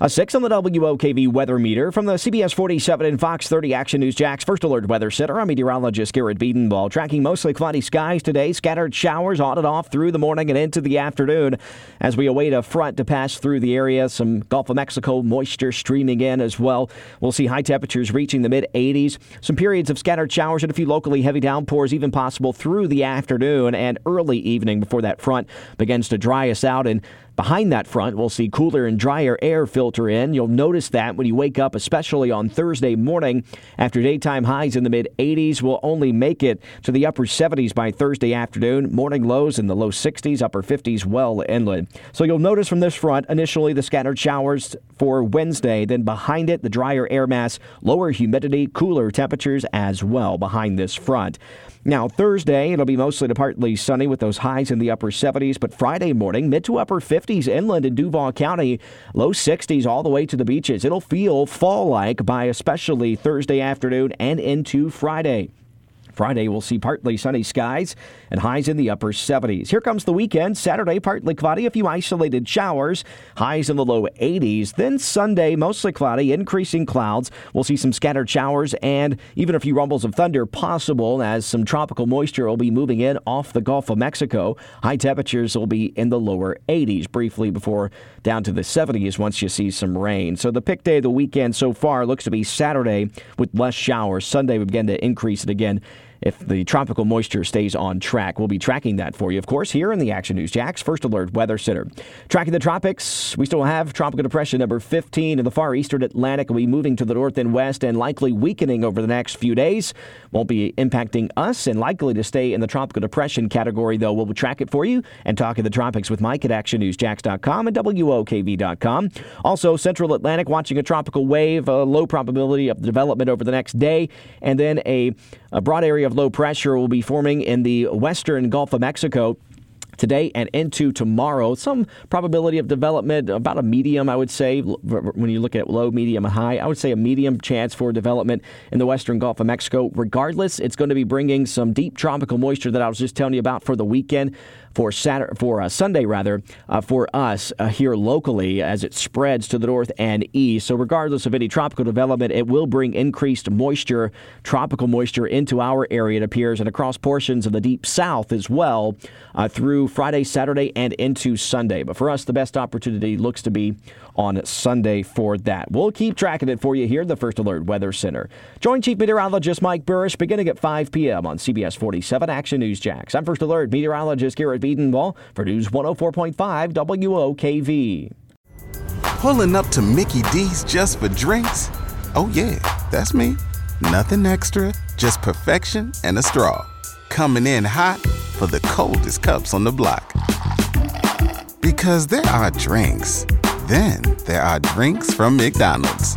A 6 on the WOKV weather meter from the CBS 47 and Fox 30 Action News Jax First Alert Weather Center. I'm meteorologist Garrett Bedenbaugh. Tracking mostly cloudy skies today. Scattered showers on and off through the morning and into the afternoon as we await a front to pass through the area. Some Gulf of Mexico moisture streaming in as well. We'll see high temperatures reaching the mid 80s. Some periods of scattered showers and a few locally heavy downpours even possible through the afternoon and early evening before that front begins to dry us out and Behind that front, we'll see cooler and drier air filter in. You'll notice that when you wake up, especially on Thursday morning. After daytime highs in the mid 80s, we'll only make it to the upper 70s by Thursday afternoon. Morning lows in the low 60s, upper 50s well inland. So you'll notice from this front, initially the scattered showers for Wednesday. Then behind it, the drier air mass, lower humidity, cooler temperatures as well behind this front. Now, Thursday, it'll be mostly to partly sunny with those highs in the upper 70s, but Friday morning, mid to upper 50s inland in Duval County, low 60s all the way to the beaches. It'll feel fall like by especially Thursday afternoon and into Friday. Friday, we'll see partly sunny skies and highs in the upper 70s. Here comes the weekend. Saturday, partly cloudy, a few isolated showers, highs in the low 80s. Then Sunday, mostly cloudy, increasing clouds. We'll see some scattered showers and even a few rumbles of thunder possible as some tropical moisture will be moving in off the Gulf of Mexico. High temperatures will be in the lower 80s briefly before down to the 70s once you see some rain. So the pick day of the weekend so far looks to be Saturday with less showers. Sunday we begin to increase it again if the tropical moisture stays on track. We'll be tracking that for you, of course, here in the Action News Jax First Alert Weather Center. Tracking the tropics, we still have tropical depression number 15 in the far eastern Atlantic. Will be moving to the north and west and likely weakening over the next few days. Won't be impacting us and likely to stay in the tropical depression category, though. We'll track it for you and talk in the tropics with Mike at ActionNewsJax.com and WOKV.com. Also, Central Atlantic watching a tropical wave, a low probability of development over the next day, and then a, a broad area of low pressure will be forming in the western Gulf of Mexico today and into tomorrow. Some probability of development, about a medium, I would say, when you look at low, medium, and high. I would say a medium chance for development in the western Gulf of Mexico. Regardless, it's going to be bringing some deep tropical moisture that I was just telling you about for the weekend for Saturday, for uh, Sunday rather, uh, for us uh, here locally as it spreads to the north and east. So regardless of any tropical development, it will bring increased moisture, tropical moisture into our area. It appears and across portions of the deep south as well uh, through Friday, Saturday, and into Sunday. But for us, the best opportunity looks to be on Sunday for that. We'll keep tracking it for you here the First Alert Weather Center. Join Chief Meteorologist Mike Buresh beginning at 5 p.m. on CBS 47 Action News Jax. I'm First Alert Meteorologist Garrett Bedenbaugh for News 104.5 WOKV. Pulling up to Mickey D's just for drinks? Oh, yeah, that's me. Nothing extra, just perfection and a straw. Coming in hot for the coldest cups on the block. Because there are drinks, then there are drinks from McDonald's.